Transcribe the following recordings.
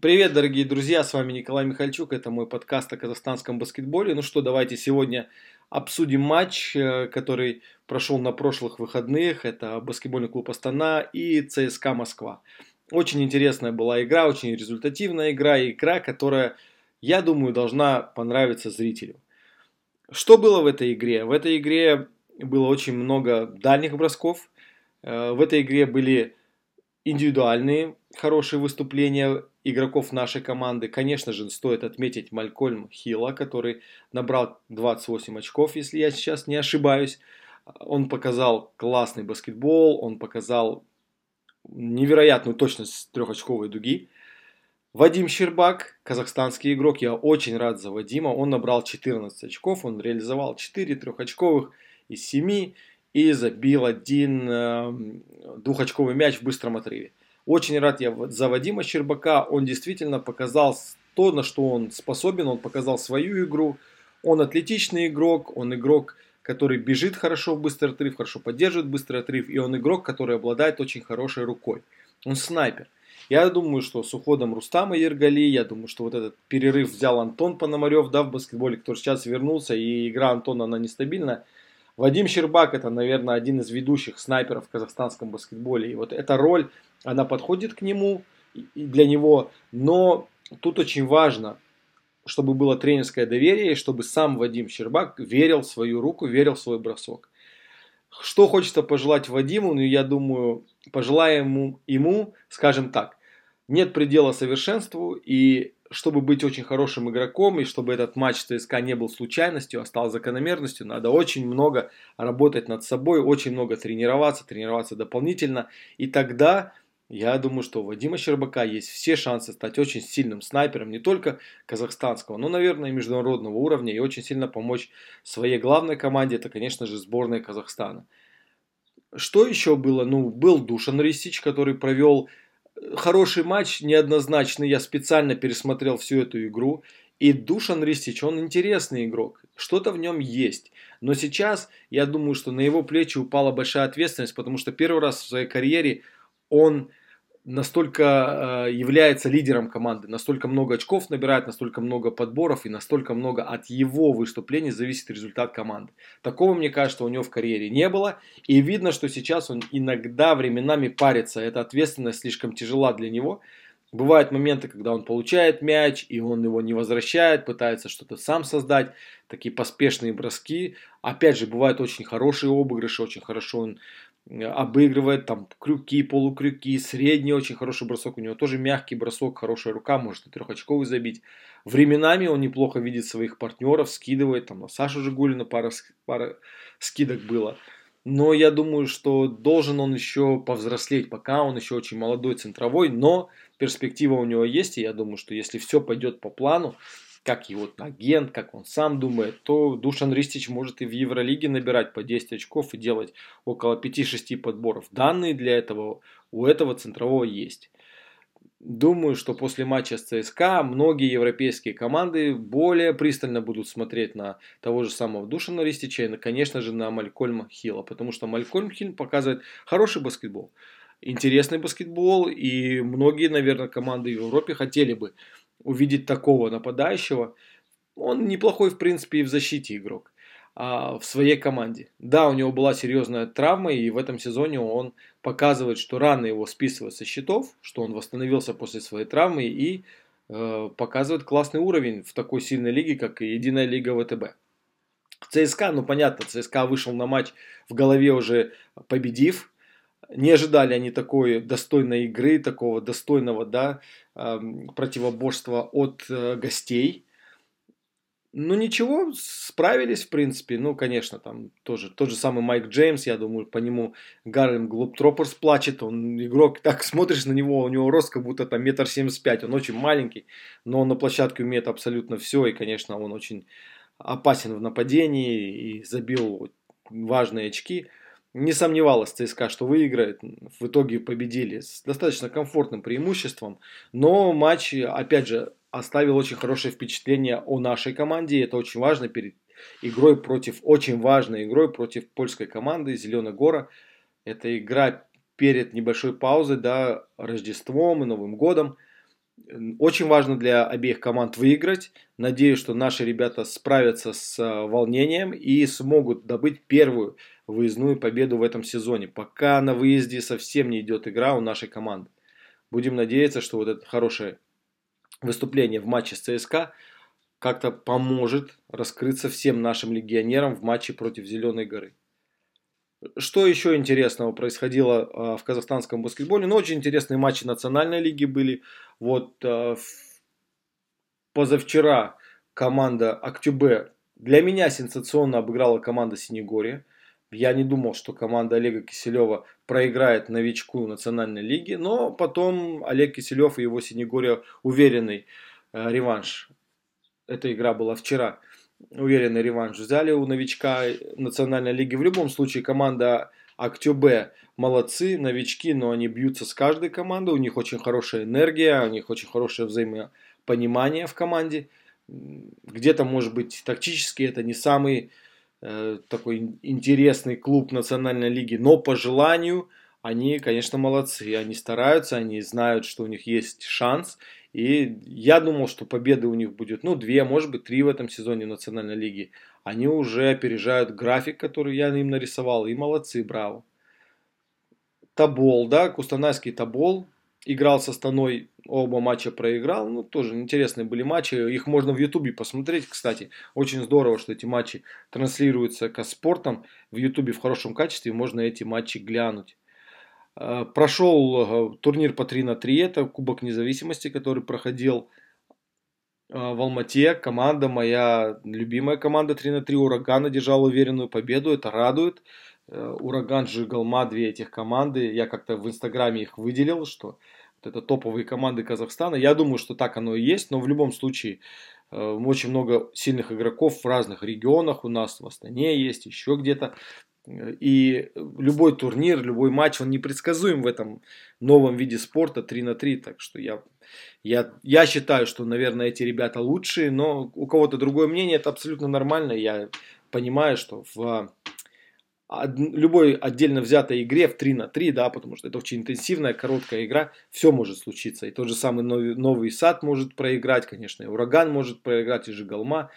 Привет, дорогие друзья, с вами Николай Михальчук, это мой подкаст о казахстанском баскетболе. Ну что, давайте сегодня обсудим матч, э, который прошел на прошлых выходных. Это баскетбольный клуб Астана и ЦСКА Москва. Очень интересная была игра, очень результативная игра, и игра, которая, я думаю, должна понравиться зрителю. Что было в этой игре? В этой игре было очень много дальних бросков. Э, в этой игре были индивидуальные хорошие выступления игроков нашей команды. Конечно же, стоит отметить Малькольм Хилла, который набрал 28 очков, если я сейчас не ошибаюсь. Он показал классный баскетбол, он показал невероятную точность трехочковой дуги. Вадим Щербак, казахстанский игрок, я очень рад за Вадима. Он набрал 14 очков, он реализовал 4 трехочковых из 7 и забил один э, двухочковый мяч в быстром отрыве. Очень рад я за Вадима Щербака. Он действительно показал то, на что он способен. Он показал свою игру. Он атлетичный игрок. Он игрок, который бежит хорошо в быстрый отрыв, хорошо поддерживает быстрый отрыв. И он игрок, который обладает очень хорошей рукой. Он снайпер. Я думаю, что с уходом Рустама Ергали, я думаю, что вот этот перерыв взял Антон Пономарев, да, в баскетболе, который сейчас вернулся, и игра Антона, она нестабильна. Вадим Щербак это, наверное, один из ведущих снайперов в казахстанском баскетболе. И вот эта роль, она подходит к нему для него. Но тут очень важно, чтобы было тренерское доверие, и чтобы сам Вадим Щербак верил в свою руку, верил в свой бросок. Что хочется пожелать Вадиму, ну я думаю, пожелаем ему, скажем так, нет предела совершенству, и чтобы быть очень хорошим игроком и чтобы этот матч ЦСКА не был случайностью, а стал закономерностью, надо очень много работать над собой, очень много тренироваться, тренироваться дополнительно. И тогда я думаю, что у Вадима Щербака есть все шансы стать очень сильным снайпером, не только казахстанского, но, наверное, и международного уровня, и очень сильно помочь своей главной команде, это, конечно же, сборная Казахстана. Что еще было? Ну, был Душан Рисич, который провел хороший матч, неоднозначный. Я специально пересмотрел всю эту игру. И Душан Ристич, он интересный игрок. Что-то в нем есть. Но сейчас я думаю, что на его плечи упала большая ответственность, потому что первый раз в своей карьере он настолько э, является лидером команды, настолько много очков набирает, настолько много подборов и настолько много от его выступлений зависит результат команды. Такого, мне кажется, у него в карьере не было. И видно, что сейчас он иногда временами парится. Эта ответственность слишком тяжела для него. Бывают моменты, когда он получает мяч, и он его не возвращает, пытается что-то сам создать. Такие поспешные броски. Опять же, бывают очень хорошие обыгрыши, очень хорошо он обыгрывает там крюки, полукрюки, средний очень хороший бросок, у него тоже мягкий бросок, хорошая рука, может и трехочковый забить. Временами он неплохо видит своих партнеров, скидывает, там на Сашу Жигулина пара, пара скидок было. Но я думаю, что должен он еще повзрослеть, пока он еще очень молодой центровой, но перспектива у него есть, и я думаю, что если все пойдет по плану, как его агент, как он сам думает, то Душан Ристич может и в Евролиге набирать по 10 очков и делать около 5-6 подборов. Данные для этого у этого центрового есть. Думаю, что после матча с ЦСКА многие европейские команды более пристально будут смотреть на того же самого Душана Ристича и, конечно же, на Малькольма Хилла, потому что Малькольм Хилл показывает хороший баскетбол, интересный баскетбол, и многие, наверное, команды в Европе хотели бы увидеть такого нападающего. Он неплохой, в принципе, и в защите игрок а, в своей команде. Да, у него была серьезная травма, и в этом сезоне он показывает, что рано его списывают со счетов, что он восстановился после своей травмы и э, показывает классный уровень в такой сильной лиге, как и Единая лига ВТБ. ЦСКА, ну понятно, ЦСКА вышел на матч в голове уже победив, не ожидали они такой достойной игры, такого достойного да, противоборства от э, гостей. Ну ничего, справились в принципе. Ну, конечно, там тоже тот же самый Майк Джеймс, я думаю, по нему Гарлем Глобтропперс плачет. Он игрок, так смотришь на него, у него рост как будто там метр семьдесят пять. Он очень маленький, но он на площадке умеет абсолютно все. И, конечно, он очень опасен в нападении и забил важные очки не сомневалась ЦСКА, что выиграет. В итоге победили с достаточно комфортным преимуществом. Но матч, опять же, оставил очень хорошее впечатление о нашей команде. И это очень важно перед игрой против, очень важной игрой против польской команды Зеленая Гора. Это игра перед небольшой паузой, да, Рождеством и Новым годом. Очень важно для обеих команд выиграть. Надеюсь, что наши ребята справятся с а, волнением и смогут добыть первую выездную победу в этом сезоне. Пока на выезде совсем не идет игра у нашей команды. Будем надеяться, что вот это хорошее выступление в матче с ЦСКА как-то поможет раскрыться всем нашим легионерам в матче против Зеленой горы. Что еще интересного происходило а, в казахстанском баскетболе? Ну, очень интересные матчи национальной лиги были. Вот а, позавчера команда Актюбе для меня сенсационно обыграла команда Синегория. Я не думал, что команда Олега Киселева проиграет новичку национальной лиги, но потом Олег Киселев и его Синегория уверенный э, реванш. Эта игра была вчера уверенный реванш взяли у новичка национальной лиги. В любом случае команда Актюбе молодцы, новички, но они бьются с каждой командой, у них очень хорошая энергия, у них очень хорошее взаимопонимание в команде. Где-то, может быть, тактически это не самый такой интересный клуб национальной лиги, но по желанию они, конечно, молодцы. Они стараются, они знают, что у них есть шанс. И я думал, что победы у них будет, ну, две, может быть, три в этом сезоне национальной лиги. Они уже опережают график, который я им нарисовал. И молодцы, браво. Табол, да, Кустанайский Табол. Играл со Станой, оба матча проиграл. Ну, тоже интересные были матчи. Их можно в Ютубе посмотреть, кстати. Очень здорово, что эти матчи транслируются к спортом. В Ютубе в хорошем качестве можно эти матчи глянуть. Э, прошел э, турнир по 3 на 3, это Кубок Независимости, который проходил э, в Алмате. Команда, моя любимая команда 3 на 3 Ураган одержала уверенную победу, это радует. Ураган, Жигалма, две этих команды, я как-то в инстаграме их выделил, что вот это топовые команды Казахстана. Я думаю, что так оно и есть, но в любом случае очень много сильных игроков в разных регионах у нас, в Астане есть, еще где-то. И любой турнир, любой матч, он непредсказуем в этом новом виде спорта 3 на 3. Так что я, я, я считаю, что, наверное, эти ребята лучшие, но у кого-то другое мнение, это абсолютно нормально. Я понимаю, что в любой отдельно взятой игре в 3 на 3, да, потому что это очень интенсивная, короткая игра, все может случиться. И тот же самый новый, новый сад может проиграть, конечно, и ураган может проиграть, и Жигалма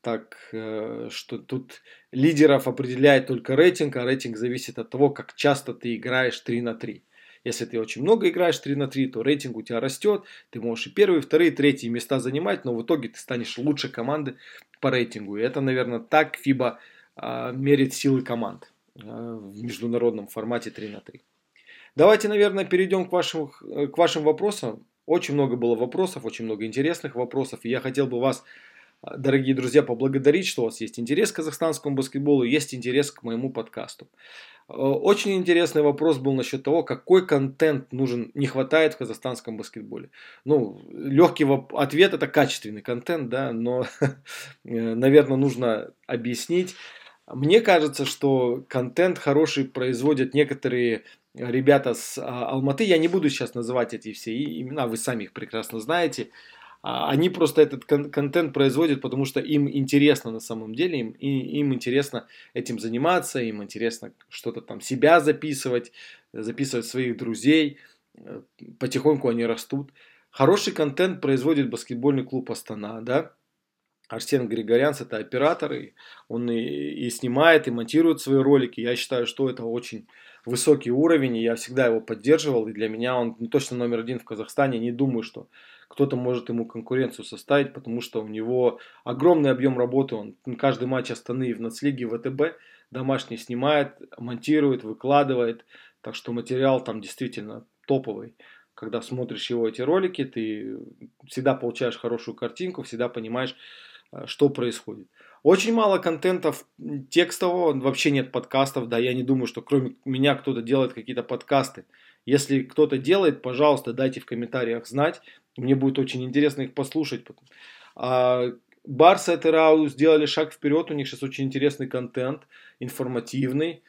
так э, что тут лидеров определяет только рейтинг, а рейтинг зависит от того, как часто ты играешь 3 на 3. Если ты очень много играешь 3 на 3, то рейтинг у тебя растет, ты можешь и первые, вторые, третьи места занимать, но в итоге ты станешь лучше команды по рейтингу. И это, наверное, так FIBA э, мерит силы команд в международном формате 3 на 3. Давайте, наверное, перейдем к вашим, к вашим вопросам. Очень много было вопросов, очень много интересных вопросов, и я хотел бы вас дорогие друзья, поблагодарить, что у вас есть интерес к казахстанскому баскетболу, есть интерес к моему подкасту. Э, очень интересный вопрос был насчет того, какой контент нужен, не хватает в казахстанском баскетболе. Ну, легкий ответ это качественный контент, да, но, э, наверное, нужно объяснить. Мне кажется, что контент хороший производят некоторые ребята с а, Алматы. Я не буду сейчас называть эти все имена, вы сами их прекрасно знаете. А, они просто этот контент производят, потому что им интересно на самом деле, им, им интересно этим заниматься, им интересно что-то там себя записывать, записывать своих друзей, э, потихоньку они растут. Хороший контент производит баскетбольный клуб Астана, да, Арсен Григорянц это оператор, и он и, и снимает, и монтирует свои ролики. Я считаю, что это очень высокий уровень, и я всегда его поддерживал, и для меня он точно номер один в Казахстане. Не думаю, что кто-то может ему конкуренцию составить, потому что у него огромный объем работы, он каждый матч Астаны в нацлиге ВТБ домашний снимает, монтирует, выкладывает, так что материал там действительно топовый. Когда смотришь его эти ролики, ты всегда получаешь хорошую картинку, всегда понимаешь, что происходит. Очень мало контентов текстового, вообще нет подкастов, да, я не думаю, что кроме меня кто-то делает какие-то подкасты. Если кто-то делает, пожалуйста, дайте в комментариях знать. Мне будет очень интересно их послушать. А, Барса и Терау сделали шаг вперед, у них сейчас очень интересный контент, информативный,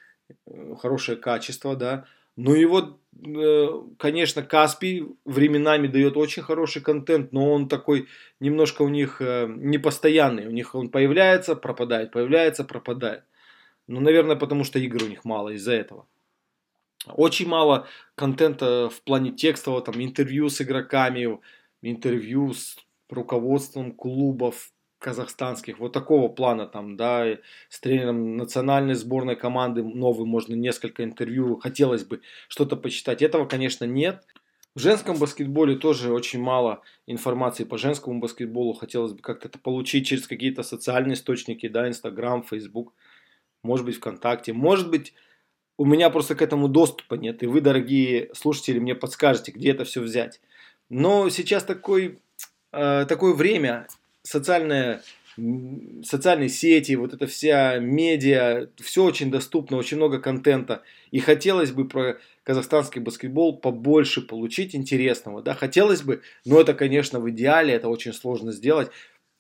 э, хорошее качество, да. Ну и вот, э, конечно, Каспий временами дает очень хороший контент, но он такой немножко у них э, непостоянный. У них он появляется, пропадает, появляется, пропадает. Ну, наверное, потому что игр у них мало из-за этого. Очень мало контента в плане текстового, там, интервью с игроками. интервью с руководством клубов казахстанских, вот такого плана там, да, с тренером национальной сборной команды новый, можно несколько интервью, хотелось бы что-то почитать. Этого, конечно, нет. В женском баскетболе тоже очень мало информации по женскому баскетболу. Хотелось бы как-то это получить через какие-то социальные источники, да, Инстаграм, Фейсбук, может быть, ВКонтакте. Может быть, у меня просто к этому доступа нет, и вы, дорогие слушатели, мне подскажете, где это все взять. Но сейчас такой, э, такое время, социальная, социальные сети, вот эта вся медиа, все очень доступно, очень много контента. И хотелось бы про казахстанский баскетбол побольше получить интересного. Да? Хотелось бы, но это, конечно, в идеале, это очень сложно сделать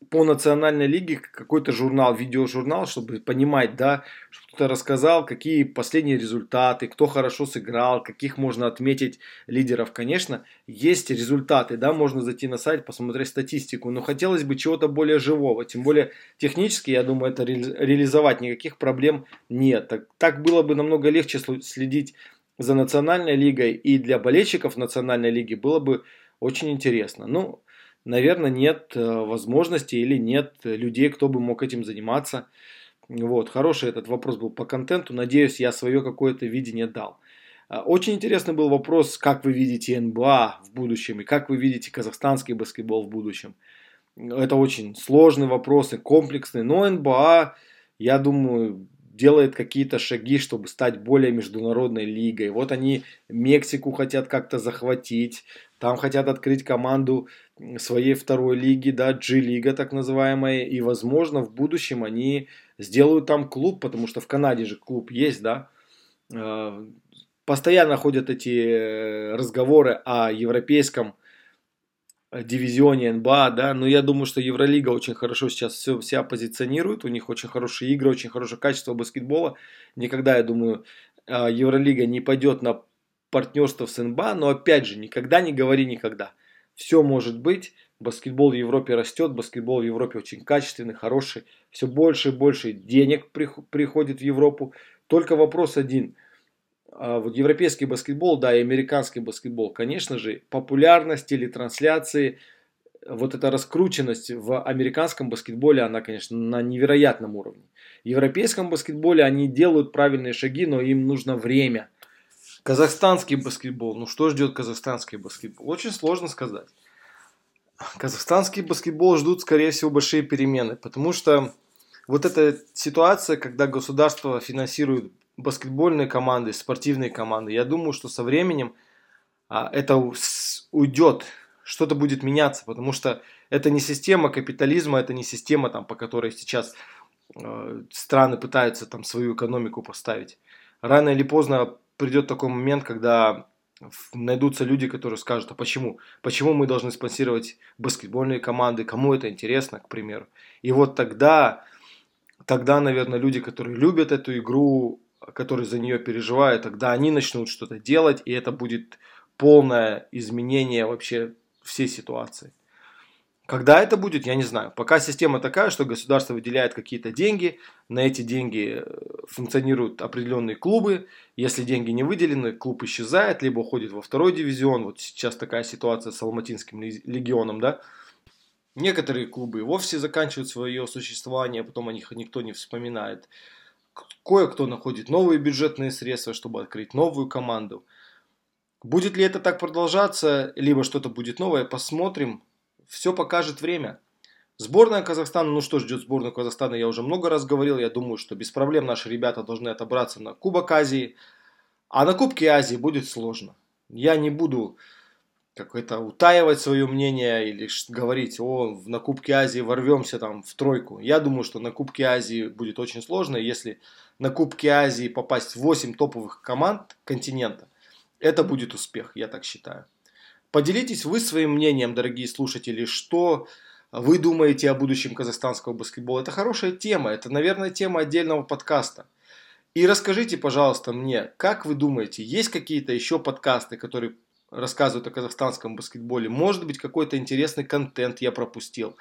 по национальной лиге какой-то журнал, видеожурнал, чтобы понимать, да, что кто-то рассказал, какие последние результаты, кто хорошо сыграл, каких можно отметить лидеров. Конечно, есть результаты, да, можно зайти на сайт, посмотреть статистику, но хотелось бы чего-то более живого. Тем более технически, я думаю, это ре реализовать никаких проблем нет. Так, так было бы намного легче следить за национальной лигой и для болельщиков национальной лиги было бы очень интересно. Ну, наверное, нет э, возможности или нет людей, кто бы мог этим заниматься. Вот, хороший этот вопрос был по контенту. Надеюсь, я свое какое-то видение дал. А, очень интересный был вопрос, как вы видите НБА в будущем и как вы видите казахстанский баскетбол в будущем. Это очень сложный вопрос и комплексный, но НБА, я думаю, делает какие-то шаги, чтобы стать более международной лигой. Вот они Мексику хотят как-то захватить, там хотят открыть команду своей второй лиги, да, G-лига так называемая, и возможно в будущем они сделают там клуб, потому что в Канаде же клуб есть, да. Э, постоянно ходят эти э, разговоры о европейском дивизионе НБА, да, но я думаю, что Евролига очень хорошо сейчас все себя позиционирует, у них очень хорошие игры, очень хорошее качество баскетбола. Никогда, я думаю, э, Евролига не пойдет на партнерство с НБА, но опять же, никогда не говори никогда. Все может быть, баскетбол в Европе растет, баскетбол в Европе очень качественный, хороший, все больше и больше денег приходит в Европу. Только вопрос один. А вот европейский баскетбол, да, и американский баскетбол, конечно же, популярность или трансляции, вот эта раскрученность в американском баскетболе, она, конечно, на невероятном уровне. В европейском баскетболе они делают правильные шаги, но им нужно время. Казахстанский баскетбол. Ну что ждет казахстанский баскетбол? Очень сложно сказать. Казахстанский баскетбол ждут, скорее всего, большие перемены, потому что вот эта ситуация, когда государство финансирует баскетбольные команды, спортивные команды, я думаю, что со временем а, это уйдет, что-то будет меняться, потому что это не система капитализма, это не система, там, по которой сейчас э, страны пытаются там свою экономику поставить. Рано или поздно придет такой момент, когда найдутся люди, которые скажут, а почему? Почему мы должны спонсировать баскетбольные команды? Кому это интересно, к примеру? И вот тогда, тогда, наверное, люди, которые любят эту игру, которые за нее переживают, тогда они начнут что-то делать, и это будет полное изменение вообще всей ситуации. Когда это будет, я не знаю. Пока система такая, что государство выделяет какие-то деньги, на эти деньги э, функционируют определенные клубы. Если деньги не выделены, клуб исчезает, либо уходит во второй дивизион. Вот сейчас такая ситуация с Алматинским легионом, да. Некоторые клубы вовсе заканчивают свое существование, потом о них никто не вспоминает. Кое-кто находит новые бюджетные средства, чтобы открыть новую команду. Будет ли это так продолжаться, либо что-то будет новое, посмотрим. Все покажет время. Сборная Казахстана, ну что ждет сборную Казахстана, я уже много раз говорил, я думаю, что без проблем наши ребята должны отобраться на Кубок Азии, а на Кубке Азии будет сложно. Я не буду как это утаивать свое мнение или говорить, о, на Кубке Азии ворвемся там в тройку. Я думаю, что на Кубке Азии будет очень сложно. Если на Кубке Азии попасть в 8 топовых команд континента, это будет успех, я так считаю. Поделитесь вы своим мнением, дорогие слушатели, что вы думаете о будущем казахстанского баскетбола. Это хорошая тема, это, наверное, тема отдельного подкаста. И расскажите, пожалуйста, мне, как вы думаете, есть какие-то еще подкасты, которые рассказывают о казахстанском баскетболе? Может быть, какой-то интересный контент я пропустил?